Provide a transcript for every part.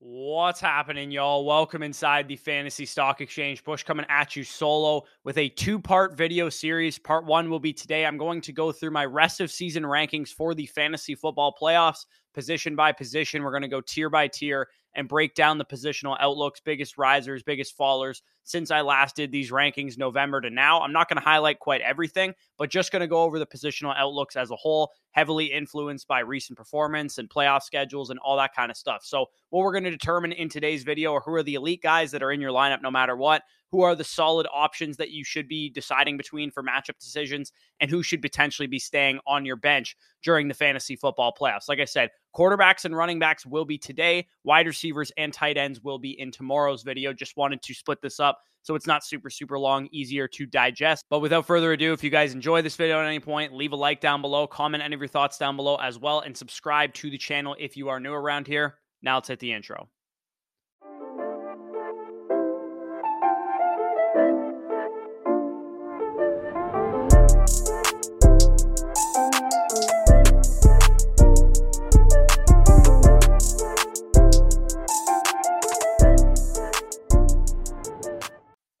What's happening, y'all? Welcome inside the Fantasy Stock Exchange. Bush coming at you solo with a two part video series. Part one will be today. I'm going to go through my rest of season rankings for the fantasy football playoffs, position by position. We're going to go tier by tier and break down the positional outlooks, biggest risers, biggest fallers since I last did these rankings November to now. I'm not going to highlight quite everything, but just going to go over the positional outlooks as a whole, heavily influenced by recent performance and playoff schedules and all that kind of stuff. So, what we're going to determine in today's video are who are the elite guys that are in your lineup no matter what, who are the solid options that you should be deciding between for matchup decisions, and who should potentially be staying on your bench during the fantasy football playoffs. Like I said, quarterbacks and running backs will be today, wide receivers and tight ends will be in tomorrow's video. Just wanted to split this up so it's not super, super long, easier to digest. But without further ado, if you guys enjoy this video at any point, leave a like down below, comment any of your thoughts down below as well, and subscribe to the channel if you are new around here. Now let's hit the intro.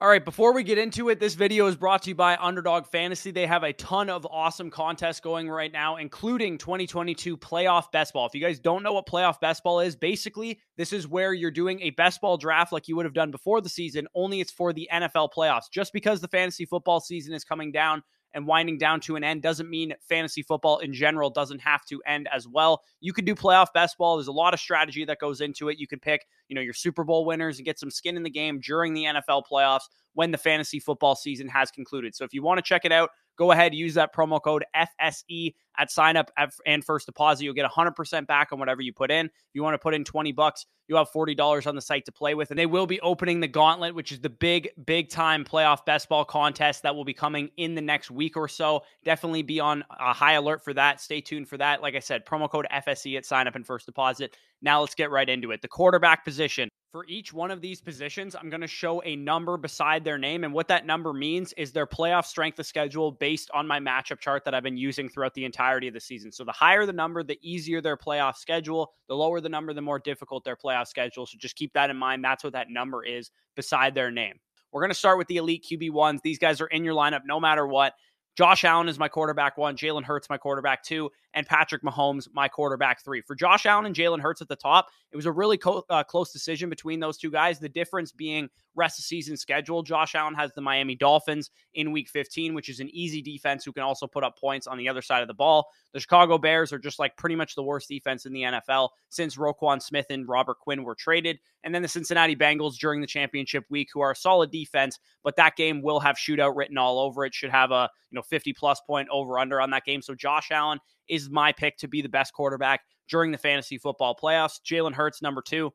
All right, before we get into it, this video is brought to you by Underdog Fantasy. They have a ton of awesome contests going right now, including 2022 Playoff Best Ball. If you guys don't know what Playoff Best Ball is, basically, this is where you're doing a best ball draft like you would have done before the season, only it's for the NFL playoffs. Just because the fantasy football season is coming down, and winding down to an end doesn't mean fantasy football in general doesn't have to end as well. You could do playoff best ball. There's a lot of strategy that goes into it. You can pick, you know, your Super Bowl winners and get some skin in the game during the NFL playoffs when the fantasy football season has concluded. So if you want to check it out, go ahead, use that promo code FSE at sign up and first deposit. You'll get 100% back on whatever you put in. If you want to put in 20 bucks, you have $40 on the site to play with. And they will be opening the gauntlet, which is the big, big time playoff best ball contest that will be coming in the next week or so. Definitely be on a high alert for that. Stay tuned for that. Like I said, promo code FSE at sign up and first deposit. Now let's get right into it. The quarterback position. For each one of these positions, I'm going to show a number beside their name. And what that number means is their playoff strength of schedule based on my matchup chart that I've been using throughout the entirety of the season. So the higher the number, the easier their playoff schedule. The lower the number, the more difficult their playoff schedule. So just keep that in mind. That's what that number is beside their name. We're going to start with the elite QB1s. These guys are in your lineup no matter what. Josh Allen is my quarterback one, Jalen Hurts my quarterback two, and Patrick Mahomes my quarterback three. For Josh Allen and Jalen Hurts at the top, it was a really co- uh, close decision between those two guys. The difference being rest of season schedule. Josh Allen has the Miami Dolphins in week 15, which is an easy defense who can also put up points on the other side of the ball. The Chicago Bears are just like pretty much the worst defense in the NFL since Roquan Smith and Robert Quinn were traded. And then the Cincinnati Bengals during the championship week, who are a solid defense, but that game will have shootout written all over it. Should have a you know 50 plus point over under on that game. So Josh Allen is my pick to be the best quarterback during the fantasy football playoffs. Jalen Hurts, number two.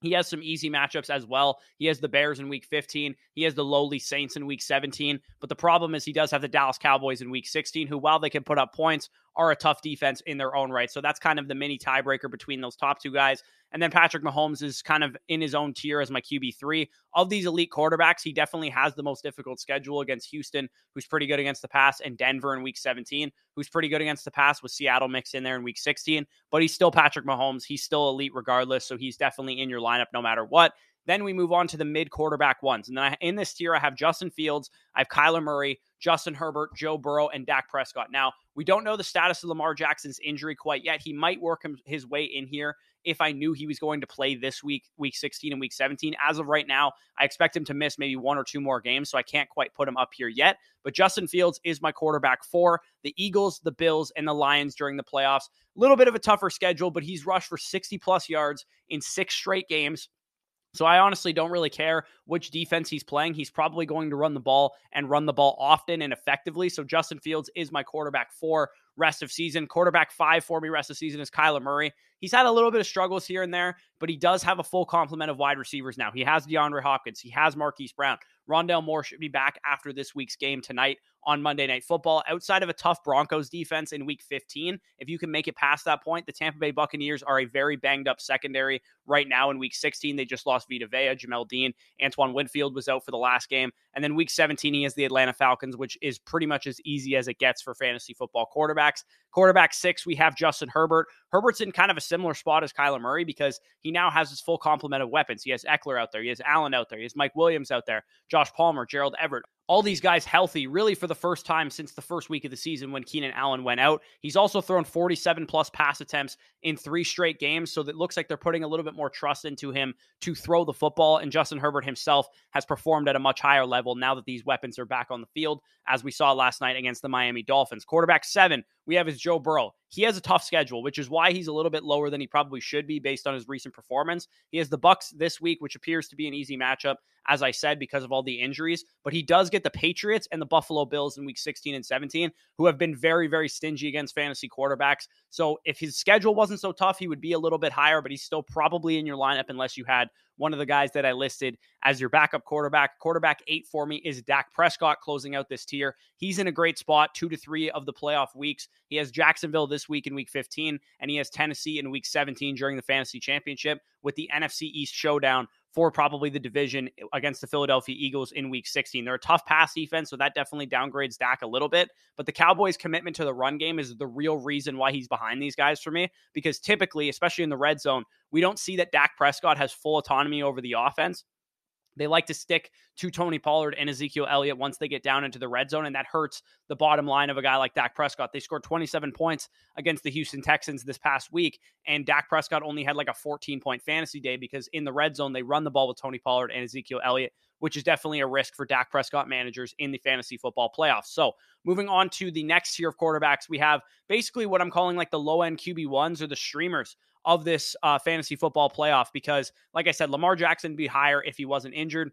He has some easy matchups as well. He has the Bears in week 15. He has the lowly Saints in week 17. But the problem is he does have the Dallas Cowboys in week 16, who, while they can put up points, are a tough defense in their own right. So that's kind of the mini tiebreaker between those top two guys. And then Patrick Mahomes is kind of in his own tier as my QB3. Of these elite quarterbacks, he definitely has the most difficult schedule against Houston, who's pretty good against the pass, and Denver in week 17, who's pretty good against the pass with Seattle mixed in there in week 16. But he's still Patrick Mahomes. He's still elite regardless. So he's definitely in your lineup no matter what. Then we move on to the mid quarterback ones. And then I, in this tier, I have Justin Fields, I have Kyler Murray, Justin Herbert, Joe Burrow, and Dak Prescott. Now, we don't know the status of Lamar Jackson's injury quite yet. He might work his way in here if I knew he was going to play this week, week 16 and week 17. As of right now, I expect him to miss maybe one or two more games, so I can't quite put him up here yet. But Justin Fields is my quarterback for the Eagles, the Bills, and the Lions during the playoffs. A little bit of a tougher schedule, but he's rushed for 60 plus yards in six straight games. So I honestly don't really care which defense he's playing. He's probably going to run the ball and run the ball often and effectively. So Justin Fields is my quarterback for rest of season. Quarterback five for me rest of season is Kyler Murray. He's had a little bit of struggles here and there, but he does have a full complement of wide receivers now. He has DeAndre Hopkins. He has Marquise Brown. Rondale Moore should be back after this week's game tonight on Monday Night Football. Outside of a tough Broncos defense in week 15, if you can make it past that point, the Tampa Bay Buccaneers are a very banged up secondary right now in week 16. They just lost Vita Vea, Jamel Dean, Antoine Winfield was out for the last game. And then week 17, he has the Atlanta Falcons, which is pretty much as easy as it gets for fantasy football quarterbacks. Quarterbacks. Quarterback six, we have Justin Herbert. Herbert's in kind of a similar spot as Kyler Murray because he now has his full complement of weapons. He has Ekeler out there, he has Allen out there, he has Mike Williams out there, Josh Palmer, Gerald Everett all these guys healthy really for the first time since the first week of the season when Keenan Allen went out. He's also thrown 47 plus pass attempts in three straight games. So it looks like they're putting a little bit more trust into him to throw the football. And Justin Herbert himself has performed at a much higher level now that these weapons are back on the field, as we saw last night against the Miami Dolphins. Quarterback seven, we have is Joe Burrow. He has a tough schedule, which is why he's a little bit lower than he probably should be based on his recent performance. He has the Bucks this week, which appears to be an easy matchup as I said, because of all the injuries. But he does get the Patriots and the Buffalo Bills in week 16 and 17, who have been very, very stingy against fantasy quarterbacks. So if his schedule wasn't so tough, he would be a little bit higher, but he's still probably in your lineup unless you had one of the guys that I listed as your backup quarterback. Quarterback eight for me is Dak Prescott closing out this tier. He's in a great spot, two to three of the playoff weeks. He has Jacksonville this week in week 15, and he has Tennessee in week 17 during the fantasy championship with the NFC East showdown for probably the division against the Philadelphia Eagles in week 16. They're a tough pass defense, so that definitely downgrades Dak a little bit. But the Cowboys' commitment to the run game is the real reason why he's behind these guys for me, because typically, especially in the red zone, we don't see that Dak Prescott has full autonomy over the offense. They like to stick to Tony Pollard and Ezekiel Elliott once they get down into the red zone, and that hurts the bottom line of a guy like Dak Prescott. They scored 27 points against the Houston Texans this past week, and Dak Prescott only had like a 14 point fantasy day because in the red zone, they run the ball with Tony Pollard and Ezekiel Elliott, which is definitely a risk for Dak Prescott managers in the fantasy football playoffs. So, moving on to the next tier of quarterbacks, we have basically what I'm calling like the low end QB1s or the streamers of this uh, fantasy football playoff because, like I said, Lamar Jackson be higher if he wasn't injured.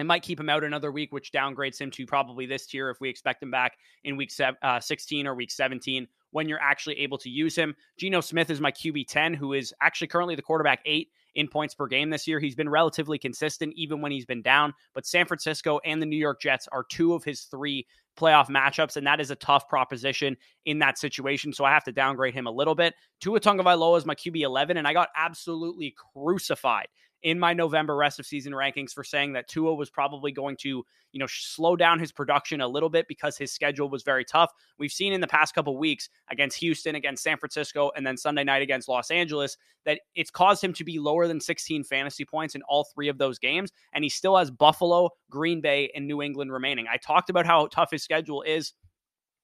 It might keep him out another week, which downgrades him to probably this tier if we expect him back in week seven, uh, 16 or week 17 when you're actually able to use him. Geno Smith is my QB 10, who is actually currently the quarterback eight in points per game this year. He's been relatively consistent even when he's been down, but San Francisco and the New York Jets are two of his three playoff matchups, and that is a tough proposition in that situation. So I have to downgrade him a little bit. Tua Tagovailoa is my QB 11, and I got absolutely crucified in my November rest of season rankings for saying that Tua was probably going to, you know, slow down his production a little bit because his schedule was very tough. We've seen in the past couple weeks against Houston, against San Francisco, and then Sunday night against Los Angeles that it's caused him to be lower than 16 fantasy points in all three of those games. And he still has Buffalo, Green Bay, and New England remaining. I talked about how tough his schedule is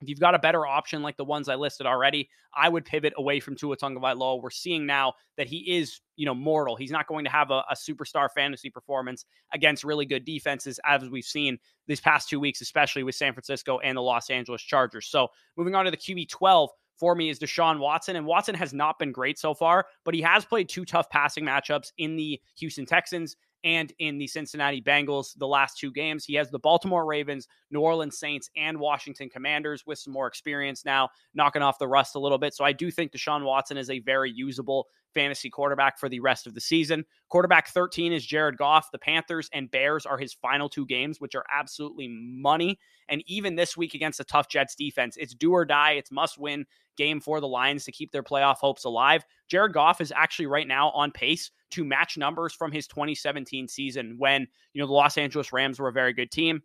if you've got a better option like the ones I listed already, I would pivot away from Tua Tagovailoa. We're seeing now that he is, you know, mortal. He's not going to have a, a, superstar fantasy performance against really good defenses, as we've seen these past two weeks, especially with San Francisco and the Los Angeles Chargers. So moving on to the QB 12 for me is Deshaun Watson. And Watson has not been great so far, but he has played two tough passing matchups in the Houston Texans and in the Cincinnati Bengals the last two games. He has the Baltimore Ravens, New Orleans Saints, and Washington Commanders with some more experience now, knocking off the rust a little bit. So I do think Deshaun Watson is a very usable fantasy quarterback for the rest of the season. Quarterback 13 is Jared Goff. The Panthers and Bears are his final two games, which are absolutely money. And even this week against a tough Jets defense, it's do or die. It's must win game for the Lions to keep their playoff hopes alive. Jared Goff is actually right now on pace to match numbers from his 2017 season when, you know, the Los Angeles Rams were a very good team.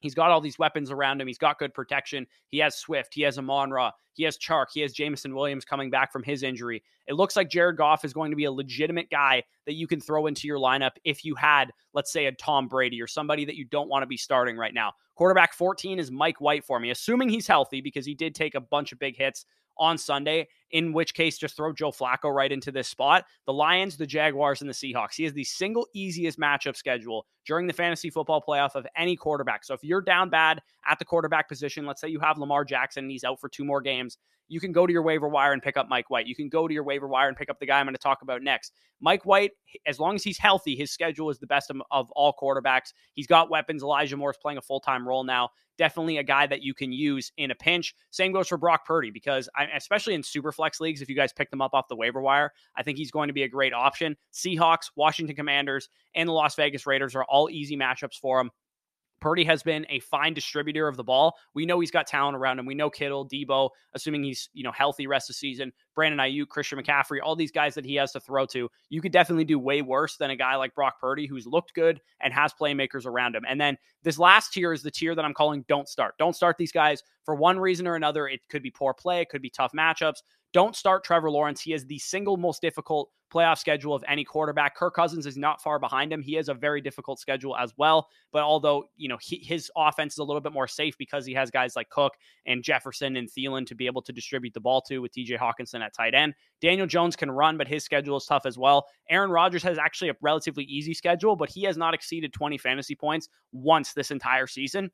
He's got all these weapons around him. He's got good protection. He has Swift. He has Amon Ra. He has Chark. He has Jameson Williams coming back from his injury. It looks like Jared Goff is going to be a legitimate guy that you can throw into your lineup if you had, let's say, a Tom Brady or somebody that you don't want to be starting right now. Quarterback 14 is Mike White for me, assuming he's healthy because he did take a bunch of big hits on Sunday, in which case just throw Joe Flacco right into this spot. The Lions, the Jaguars, and the Seahawks. He has the single easiest matchup schedule during the fantasy football playoff of any quarterback. So if you're down bad at the quarterback position, let's say you have Lamar Jackson and he's out for two more games, you can go to your waiver wire and pick up Mike White. You can go to your waiver wire and pick up the guy I'm going to talk about next. Mike White, as long as he's healthy, his schedule is the best of, of all quarterbacks. He's got weapons. Elijah Moore's playing a full time role now. Definitely a guy that you can use in a pinch. Same goes for Brock Purdy because, I, especially in super flex leagues, if you guys pick them up off the waiver wire, I think he's going to be a great option. Seahawks, Washington Commanders, and the Las Vegas Raiders are all easy matchups for him. Purdy has been a fine distributor of the ball. We know he's got talent around him. We know Kittle, Deebo, assuming he's you know healthy rest of the season. Brandon Aiyuk, Christian McCaffrey, all these guys that he has to throw to, you could definitely do way worse than a guy like Brock Purdy who's looked good and has playmakers around him. And then this last tier is the tier that I'm calling don't start. Don't start these guys for one reason or another. It could be poor play, it could be tough matchups. Don't start Trevor Lawrence. He has the single most difficult playoff schedule of any quarterback. Kirk Cousins is not far behind him. He has a very difficult schedule as well. But although, you know, he, his offense is a little bit more safe because he has guys like Cook and Jefferson and Thielen to be able to distribute the ball to with TJ Hockenson at tight end. Daniel Jones can run, but his schedule is tough as well. Aaron Rodgers has actually a relatively easy schedule, but he has not exceeded 20 fantasy points once this entire season.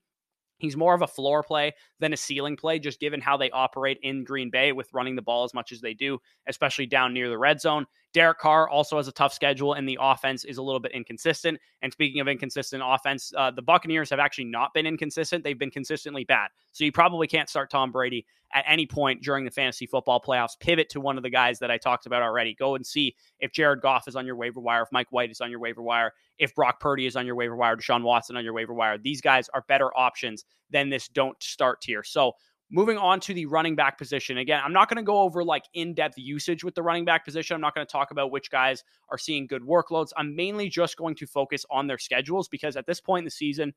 He's more of a floor play than a ceiling play, just given how they operate in Green Bay with running the ball as much as they do, especially down near the red zone. Derek Carr also has a tough schedule, and the offense is a little bit inconsistent. And speaking of inconsistent offense, uh, the Buccaneers have actually not been inconsistent. They've been consistently bad. So you probably can't start Tom Brady at any point during the fantasy football playoffs. Pivot to one of the guys that I talked about already. Go and see if Jared Goff is on your waiver wire, if Mike White is on your waiver wire, if Brock Purdy is on your waiver wire, Deshaun Watson on your waiver wire. These guys are better options than this don't start tier. So Moving on to the running back position. Again, I'm not going to go over like in depth usage with the running back position. I'm not going to talk about which guys are seeing good workloads. I'm mainly just going to focus on their schedules because at this point in the season,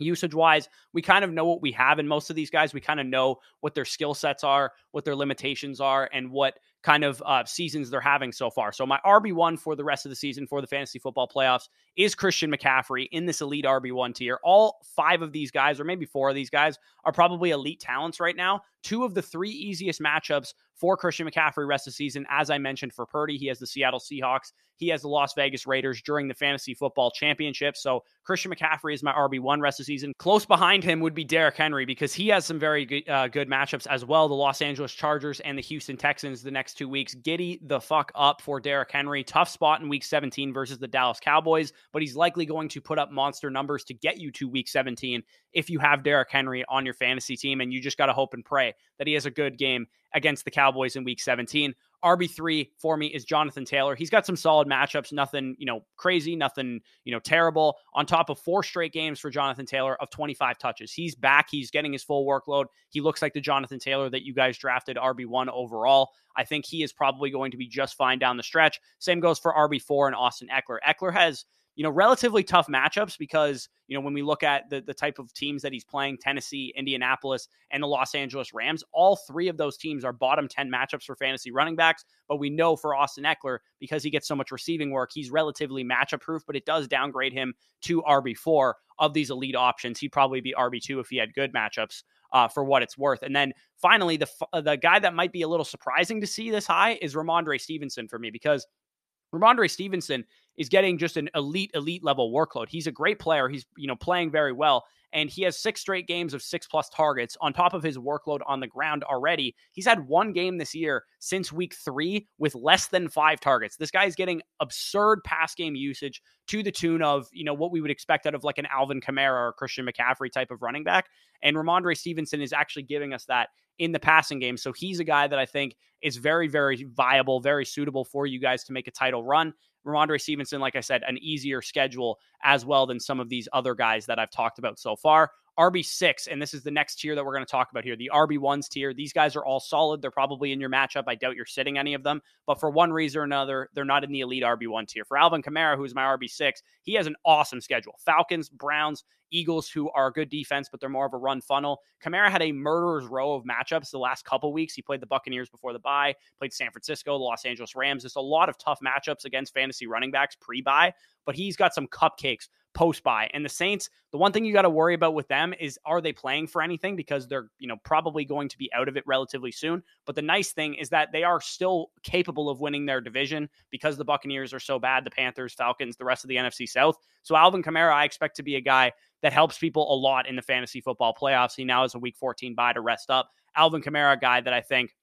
usage wise we kind of know what we have in most of these guys we kind of know what their skill sets are what their limitations are and what kind of uh, seasons they're having so far. So my RB1 for the rest of the season for the fantasy football playoffs is Christian McCaffrey in this elite RB1 tier. All five of these guys, or maybe four of these guys, are probably elite talents right now. Two of the three easiest matchups for Christian McCaffrey rest of the season, as I mentioned for Purdy, he has the Seattle Seahawks, he has the Las Vegas Raiders during the fantasy football championship. So Christian McCaffrey is my RB1 rest of the season. Close behind him would be Derrick Henry because he has some very good, uh, good matchups as well. The Los Angeles Chargers and the Houston Texans the next two weeks. Giddy the fuck up for Derrick Henry. Tough spot in week 17 versus the Dallas Cowboys, but he's likely going to put up monster numbers to get you to week 17 if you have Derrick Henry on your fantasy team. And you just got to hope and pray that he has a good game against the Cowboys in week 17. RB3 for me is Jonathan Taylor. He's got some solid matchups, nothing, you know, crazy, nothing, you know, terrible. On top of four straight games for Jonathan Taylor of 25 touches. He's back. He's getting his full workload. He looks like the Jonathan Taylor that you guys drafted RB1 overall. I think he is probably going to be just fine down the stretch. Same goes for RB4 and Austin Ekeler. Ekeler has you know, relatively tough matchups because, you know, when we look at the, the type of teams that he's playing, Tennessee, Indianapolis, and the Los Angeles Rams, all three of those teams are bottom 10 matchups for fantasy running backs. But we know for Austin Ekeler, because he gets so much receiving work, he's relatively matchup proof, but it does downgrade him to RB4 of these elite options. He'd probably be RB2 if he had good matchups. Uh, for what it's worth. And then finally, the the guy that might be a little surprising to see this high is Rhamondre Stevenson for me because Rhamondre Stevenson is getting just an elite, elite level workload. He's a great player. He's, you know, playing very well. And he has six straight games of six plus targets on top of his workload on the ground already. He's had one game this year since week three with less than five targets. This guy is getting absurd pass game usage to the tune of, you know, what we would expect out of like an Alvin Kamara or Christian McCaffrey type of running back. And Rhamondre Stevenson is actually giving us that in the passing game. So he's a guy that I think is very, very viable, very suitable for you guys to make a title run. Rhamondre Stevenson, like I said, an easier schedule as well than some of these other guys that I've talked about so far. RB6, and this is the next tier that we're going to talk about here the RB1s tier. These guys are all solid. They're probably in your matchup. I doubt you're sitting any of them, but for one reason or another, they're not in the elite RB1 tier. For Alvin Kamara, who's my RB6, he has an awesome schedule Falcons, Browns, Eagles, who are good defense, but they're more of a run funnel. Kamara had a murderer's row of matchups the last couple weeks. He played the Buccaneers before the bye, played San Francisco, the Los Angeles Rams. There's a lot of tough matchups against fantasy running backs pre bye, but he's got some cupcakes post bye. And the Saints, the one thing you got to worry about with them is are they playing for anything because they're, you know, probably going to be out of it relatively soon. But the nice thing is that they are still capable of winning their division because the Buccaneers are so bad, the Panthers, Falcons, the rest of the NFC South. So Alvin Kamara, I expect to be a guy that helps people a lot in the fantasy football playoffs. He now has a week 14 bye to rest up. Alvin Kamara, guy that I think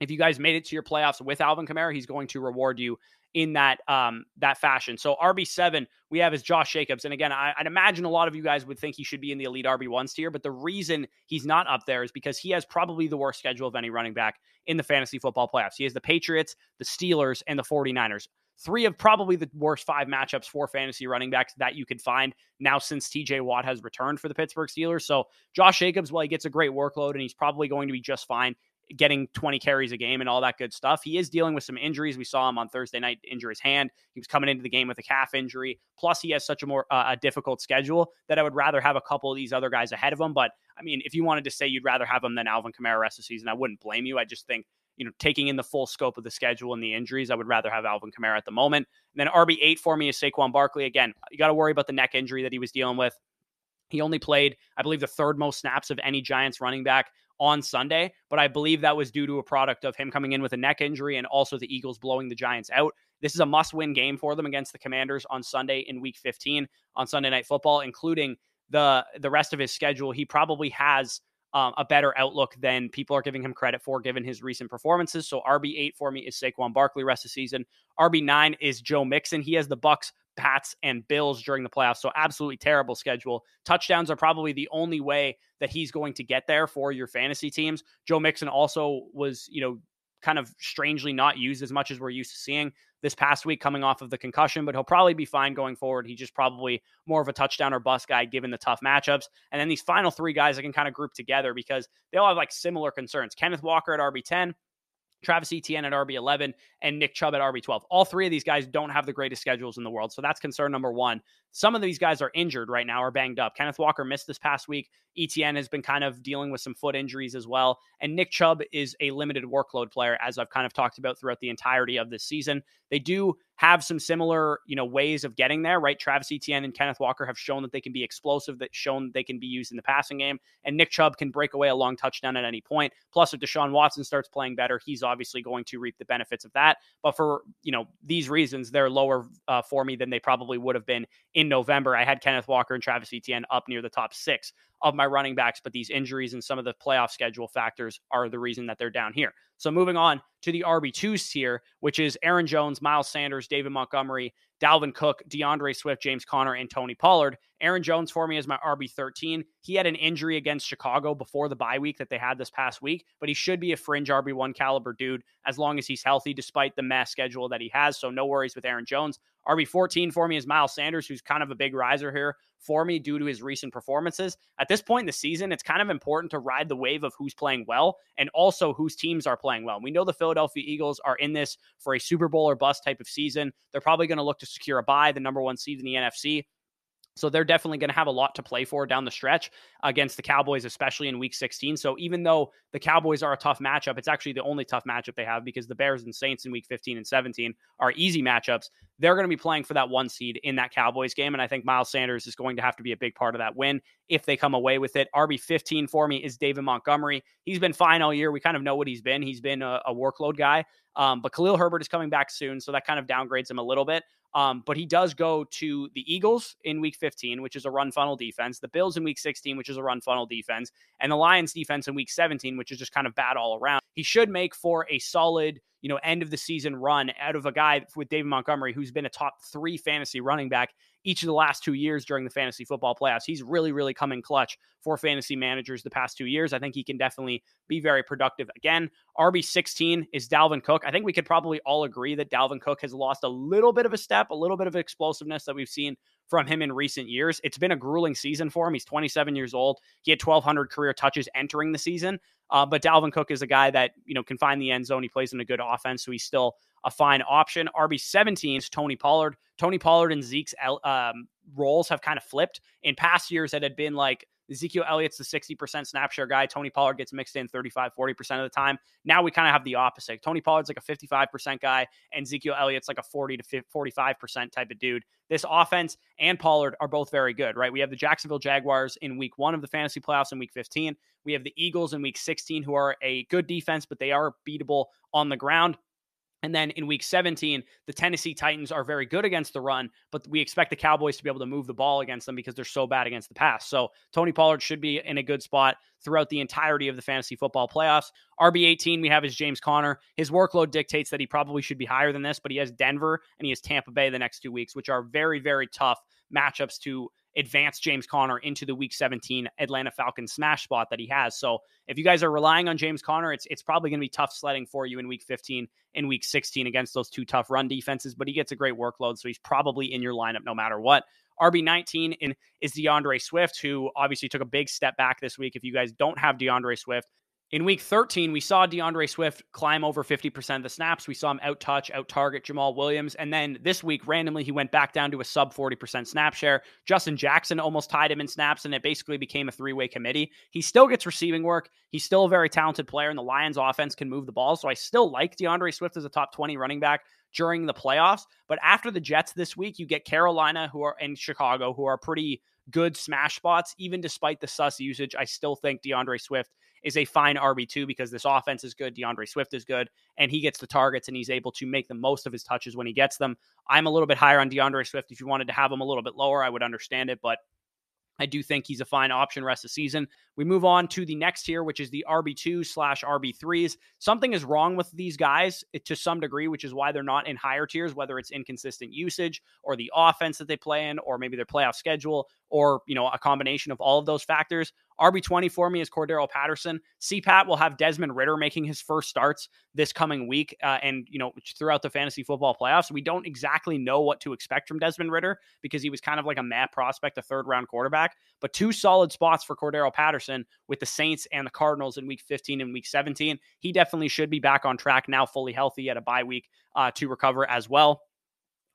if you guys made it to your playoffs with Alvin Kamara, he's going to reward you in that um that fashion. So RB seven we have is Josh Jacobs, and again, I, would imagine a lot of you guys would think he should be in the elite RB ones tier, but the reason he's not up there is because he has probably the worst schedule of any running back in the fantasy football playoffs. He has the Patriots, the Steelers, and the 49ers. Three of probably the worst five matchups for fantasy running backs that you could find now since TJ Watt has returned for the Pittsburgh Steelers. So Josh Jacobs, while he gets a great workload and he's probably going to be just fine getting 20 carries a game and all that good stuff. He is dealing with some injuries. We saw him on Thursday night injure his hand. He was coming into the game with a calf injury. Plus, he has such a more uh, a difficult schedule that I would rather have a couple of these other guys ahead of him. But I mean, if you wanted to say you'd rather have him than Alvin Kamara rest of the season, I wouldn't blame you. I just think you know, taking in the full scope of the schedule and the injuries, I would rather have Alvin Kamara at the moment. And then RB8 for me is Saquon Barkley. Again, you got to worry about the neck injury that he was dealing with. He only played, I believe, the third most snaps of any Giants running back on Sunday, but I believe that was due to a product of him coming in with a neck injury and also the Eagles blowing the Giants out. This is a must win game for them against the Commanders on Sunday in week 15 on Sunday Night Football, including the the rest of his schedule. He probably has um, a better outlook than people are giving him credit for, given his recent performances. So RB eight for me is Saquon Barkley rest of the season. RB nine is Joe Mixon. He has the Bucks, Pats, and Bills during the playoffs. So absolutely terrible schedule. Touchdowns are probably the only way that he's going to get there for your fantasy teams. Joe Mixon also was, you know, kind of strangely not used as much as we're used to seeing this past week coming off of the concussion, but he'll probably be fine going forward. He's just probably more of a touchdown or bust guy given the tough matchups. And then these final three guys I can kind of group together because they all have like similar concerns. Kenneth Walker at RB10, Travis Etienne at RB11, and Nick Chubb at RB12. All three of these guys don't have the greatest schedules in the world. So that's concern number one. Some of these guys are injured right now or banged up. Kenneth Walker missed this past week. Etienne has been kind of dealing with some foot injuries as well. And Nick Chubb is a limited workload player, as I've kind of talked about throughout the entirety of this season. They do have some similar, you know, ways of getting there, right? Travis Etienne and Kenneth Walker have shown that they can be explosive, that shown they can be used in the passing game, and Nick Chubb can break away a long touchdown at any point. Plus, if Deshaun Watson starts playing better, he's obviously going to reap the benefits of that. But for you know these reasons, they're lower uh, for me than they probably would have been in November. I had Kenneth Walker and Travis Etienne up near the top six of my running backs, but these injuries and some of the playoff schedule factors are the reason that they're down here. So moving on to the RB2s tier, which is Aaron Jones, Miles Sanders, David Montgomery, Dalvin Cook, D'Andre Swift, James Conner, and Tony Pollard. Aaron Jones for me is my RB13. He had an injury against Chicago before the bye week that they had this past week, but he should be a fringe RB1 caliber dude as long as he's healthy, despite the mass schedule that he has. So no worries with Aaron Jones. RB14 for me is Miles Sanders, who's kind of a big riser here for me due to his recent performances. At this point in the season, it's kind of important to ride the wave of who's playing well and also whose teams are playing well. We know the Philadelphia Eagles are in this for a Super Bowl or bust type of season. They're probably going to look to secure a bye, the number one seed in the NFC. So they're definitely going to have a lot to play for down the stretch against the Cowboys, especially in week 16. So even though the Cowboys are a tough matchup, it's actually the only tough matchup they have because the Bears and Saints in week 15 and 17 are easy matchups. They're going to be playing for that one seed in that Cowboys game. And I think Miles Sanders is going to have to be a big part of that win if they come away with it. RB 15 for me is David Montgomery. He's been fine all year. We kind of know what he's been. He's been a, a workload guy. Um, but Khalil Herbert is coming back soon. So that kind of downgrades him a little bit. Um, but he does go to the Eagles in week 15, which is a run funnel defense, the Bills in week 16, which is a run funnel defense, and the Lions defense in week 17, which is just kind of bad all around. He should make for a solid, you know, end of the season run out of a guy with David Montgomery, who's been a top three fantasy running back each of the last two years during the fantasy football playoffs. He's really, really come in clutch for fantasy managers the past two years. I think he can definitely be very productive again. RB16 is Dalvin Cook. I think we could probably all agree that Dalvin Cook has lost a little bit of a step, a little bit of explosiveness that we've seen from him in recent years. It's been a grueling season for him. He's 27 years old. He had 1,200 career touches entering the season. Uh, but Dalvin Cook is a guy that you know can find the end zone. He plays in a good offense, so he's still a fine option. RB 17 is Tony Pollard. Tony Pollard and Zeke's um, roles have kind of flipped. In past years, it had been like Ezekiel Elliott's the 60% snap share guy. Tony Pollard gets mixed in 35, 40% of the time. Now we kind of have the opposite. Tony Pollard's like a 55% guy, and Ezekiel Elliott's like a 40 to 45% type of dude. This offense and Pollard are both very good, right? We have the Jacksonville Jaguars in week one of the fantasy playoffs in week 15. We have the Eagles in week 16, who are a good defense, but they are beatable on the ground. And then in week 17, the Tennessee Titans are very good against the run, but we expect the Cowboys to be able to move the ball against them because they're so bad against the pass. So Tony Pollard should be in a good spot throughout the entirety of the fantasy football playoffs. RB18 we have is James Conner. His workload dictates that he probably should be higher than this, but he has Denver and he has Tampa Bay the next two weeks, which are very, very tough matchups to advance James Conner into the Week 17 Atlanta Falcons smash spot that he has. So if you guys are relying on James Conner, it's it's probably going to be tough sledding for you in Week 15 and Week 16 against those two tough run defenses. But he gets a great workload, so he's probably in your lineup no matter what. RB19 in, is D'Andre Swift, who obviously took a big step back this week. If you guys don't have D'Andre Swift, In week 13, we saw D'Andre Swift climb over 50% of the snaps. We saw him out touch, out target Jamaal Williams. And then this week, randomly, he went back down to a sub 40% snap share. Justin Jackson almost tied him in snaps, and it basically became a three way committee. He still gets receiving work. He's still a very talented player, and the Lions offense can move the ball. So I still like D'Andre Swift as a top 20 running back during the playoffs. But after the Jets this week, you get Carolina, who are in Chicago, who are pretty good smash spots. Even despite the sus usage, I still think D'Andre Swift is a fine RB2 because this offense is good. D'Andre Swift is good, and he gets the targets and he's able to make the most of his touches when he gets them. I'm a little bit higher on D'Andre Swift. If you wanted to have him a little bit lower, I would understand it, but I do think he's a fine option rest of the season. We move on to the next tier, which is the RB2 slash RB3s. Something is wrong with these guys to some degree, which is why they're not in higher tiers, whether it's inconsistent usage or the offense that they play in, or maybe their playoff schedule, or you know, a combination of all of those factors. RB20 for me is Cordarrelle Patterson. CPAT will have Desmond Ridder making his first starts this coming week uh, and, you know, throughout the fantasy football playoffs. We don't exactly know what to expect from Desmond Ridder because he was kind of like a mad prospect, a third round quarterback. But two solid spots for Cordarrelle Patterson with the Saints and the Cardinals in week 15 and week 17. He definitely should be back on track now, fully healthy at a bye week uh, to recover as well.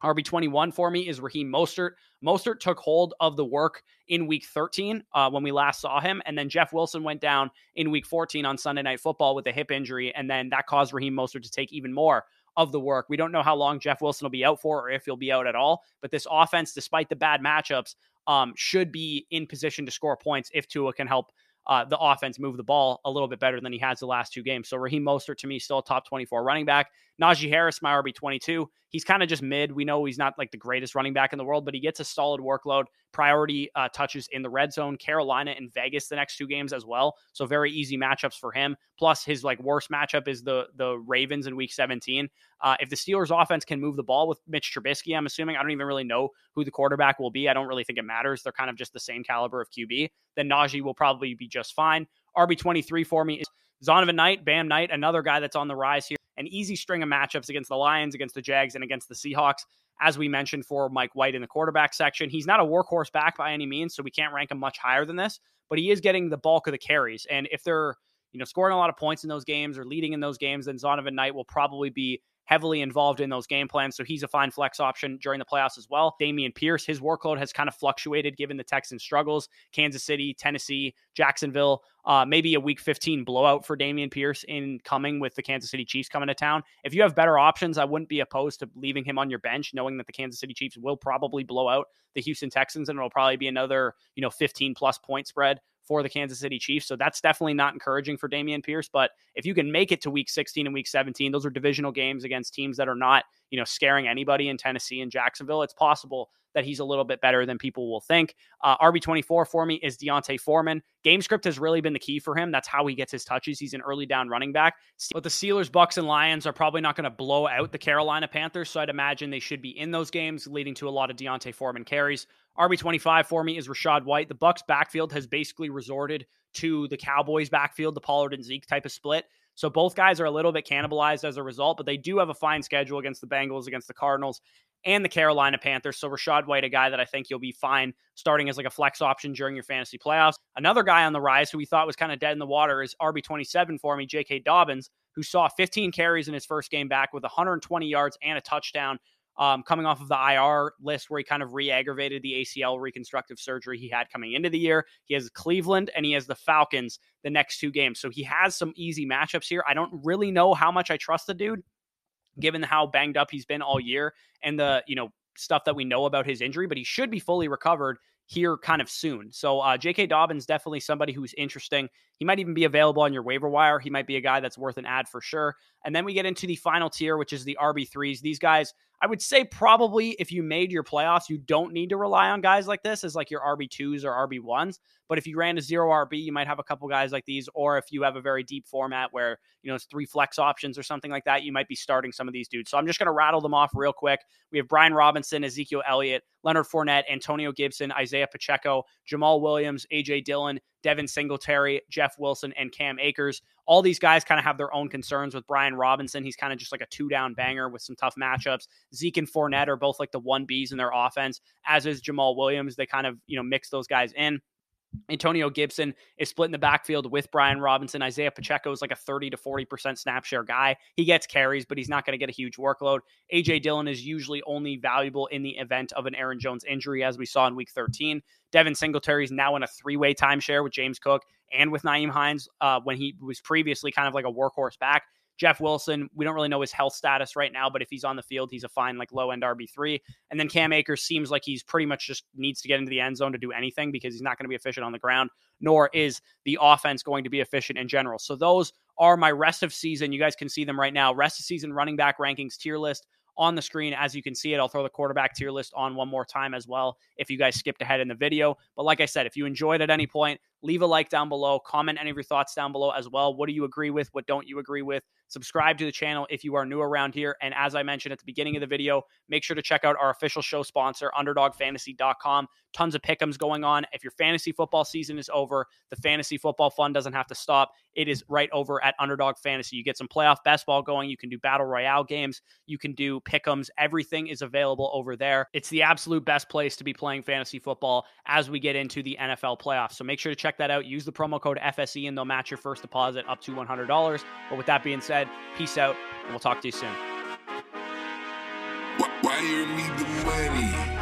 RB21 for me is Raheem Mostert. Mostert took hold of the work in week 13 uh, when we last saw him. And then Jeff Wilson went down in week 14 on Sunday Night Football with a hip injury. And then that caused Raheem Mostert to take even more of the work. We don't know how long Jeff Wilson will be out for or if he'll be out at all. But this offense, despite the bad matchups, um, should be in position to score points if Tua can help uh, the offense move the ball a little bit better than he has the last two games. So Raheem Mostert to me still a top 24 running back. Najee Harris, my RB 22. He's kind of just mid. We know he's not like the greatest running back in the world, but he gets a solid workload, priority uh, touches in the red zone, Carolina and Vegas the next two games as well. So very easy matchups for him. Plus his like worst matchup is the the Ravens in Week 17. Uh, if the Steelers offense can move the ball with Mitch Trubisky, I'm assuming I don't even really know who the quarterback will be. I don't really think it matters. They're kind of just the same caliber of QB. Then Najee will probably be just fine. RB 23 for me is Zonovan Knight, Bam Knight, another guy that's on the rise here an easy string of matchups against the Lions, against the Jags, and against the Seahawks. As we mentioned for Mike White in the quarterback section, he's not a workhorse back by any means, so we can't rank him much higher than this, but he is getting the bulk of the carries. And if they're, you know, scoring a lot of points in those games or leading in those games, then Zonovan Knight will probably be heavily involved in those game plans. So he's a fine flex option during the playoffs as well. Dameon Pierce, his workload has kind of fluctuated given the Texans' struggles. Kansas City, Tennessee, Jacksonville, uh, maybe a week 15 blowout for Dameon Pierce in coming with the Kansas City Chiefs coming to town. If you have better options, I wouldn't be opposed to leaving him on your bench, knowing that the Kansas City Chiefs will probably blow out the Houston Texans and it'll probably be another, you know, 15 plus point spread for the Kansas City Chiefs. So that's definitely not encouraging for Dameon Pierce. But if you can make it to week 16 and week 17, those are divisional games against teams that are not, you know, scaring anybody in Tennessee and Jacksonville. It's possible that he's a little bit better than people will think. Uh, RB24 for me is D'Onta Foreman. Game script has really been the key for him. That's how he gets his touches. He's an early down running back. But the Steelers, Bucks, and Lions are probably not going to blow out the Carolina Panthers. So I'd imagine they should be in those games, leading to a lot of D'Onta Foreman carries. RB25 for me is Rachaad White. The Bucks backfield has basically resorted to the Cowboys backfield, the Pollard and Zeke type of split. So both guys are a little bit cannibalized as a result, but they do have a fine schedule against the Bengals, against the Cardinals, and the Carolina Panthers. So Rachaad White, a guy that I think you'll be fine starting as like a flex option during your fantasy playoffs. Another guy on the rise who we thought was kind of dead in the water is RB27 for me, J.K. Dobbins, who saw 15 carries in his first game back with 120 yards and a touchdown um, coming off of the IR list where he kind of re aggravated the ACL reconstructive surgery he had coming into the year. He has Cleveland and he has the Falcons the next two games. So he has some easy matchups here. I don't really know how much I trust the dude given how banged up he's been all year and the, you know, stuff that we know about his injury, but he should be fully recovered here kind of soon. So uh, J.K. Dobbins definitely somebody who's interesting. He might even be available on your waiver wire. He might be a guy that's worth an add for sure. And then we get into the final tier, which is the RB threes. These guys I would say probably if you made your playoffs, you don't need to rely on guys like this as like your RB2s or RB1s. But if you ran a zero RB, you might have a couple guys like these. Or if you have a very deep format where, you know, it's three flex options or something like that, you might be starting some of these dudes. So I'm just going to rattle them off real quick. We have Brian Robinson, Ezekiel Elliott, Leonard Fournette, Antonio Gibson, Isaiah Pacheco, Jamaal Williams, AJ Dillon, Devin Singletary, Jeff Wilson, and Cam Akers. All these guys kind of have their own concerns with Brian Robinson. He's kind of just like a two down banger with some tough matchups. Zeke and Fournette are both like the one Bs in their offense, as is Jamaal Williams. They kind of, you know, mix those guys in. Antonio Gibson is split in the backfield with Brian Robinson. Isaiah Pacheco is like a 30 to 40% snap share guy. He gets carries, but he's not going to get a huge workload. AJ Dillon is usually only valuable in the event of an Aaron Jones injury, as we saw in week 13. Devin Singletary is now in a three way timeshare with James Cook and with Nyheim Hines uh, when he was previously kind of like a workhorse back. Jeff Wilson, we don't really know his health status right now, but if he's on the field, he's a fine, like low end RB3. And then Cam Akers seems like he's pretty much just needs to get into the end zone to do anything because he's not going to be efficient on the ground, nor is the offense going to be efficient in general. So those are my rest of season. You guys can see them right now. Rest of season running back rankings tier list on the screen as you can see it. I'll throw the quarterback tier list on one more time as well if you guys skipped ahead in the video. But like I said, if you enjoyed at any point, leave a like down below, comment any of your thoughts down below as well. What do you agree with? What don't you agree with? Subscribe to the channel if you are new around here. And as I mentioned at the beginning of the video, make sure to check out our official show sponsor, UnderdogFantasy.com. Tons of pickums going on. If your fantasy football season is over, the fantasy football fun doesn't have to stop. It is right over at Underdog Fantasy. You get some playoff best ball going. You can do battle royale games. You can do pickums. Everything is available over there. It's the absolute best place to be playing fantasy football as we get into the NFL playoffs. So make sure to check that out. Use the promo code FSE and they'll match your first deposit up to $100. But with that being said, said, peace out, and we'll talk to you soon. You need the money?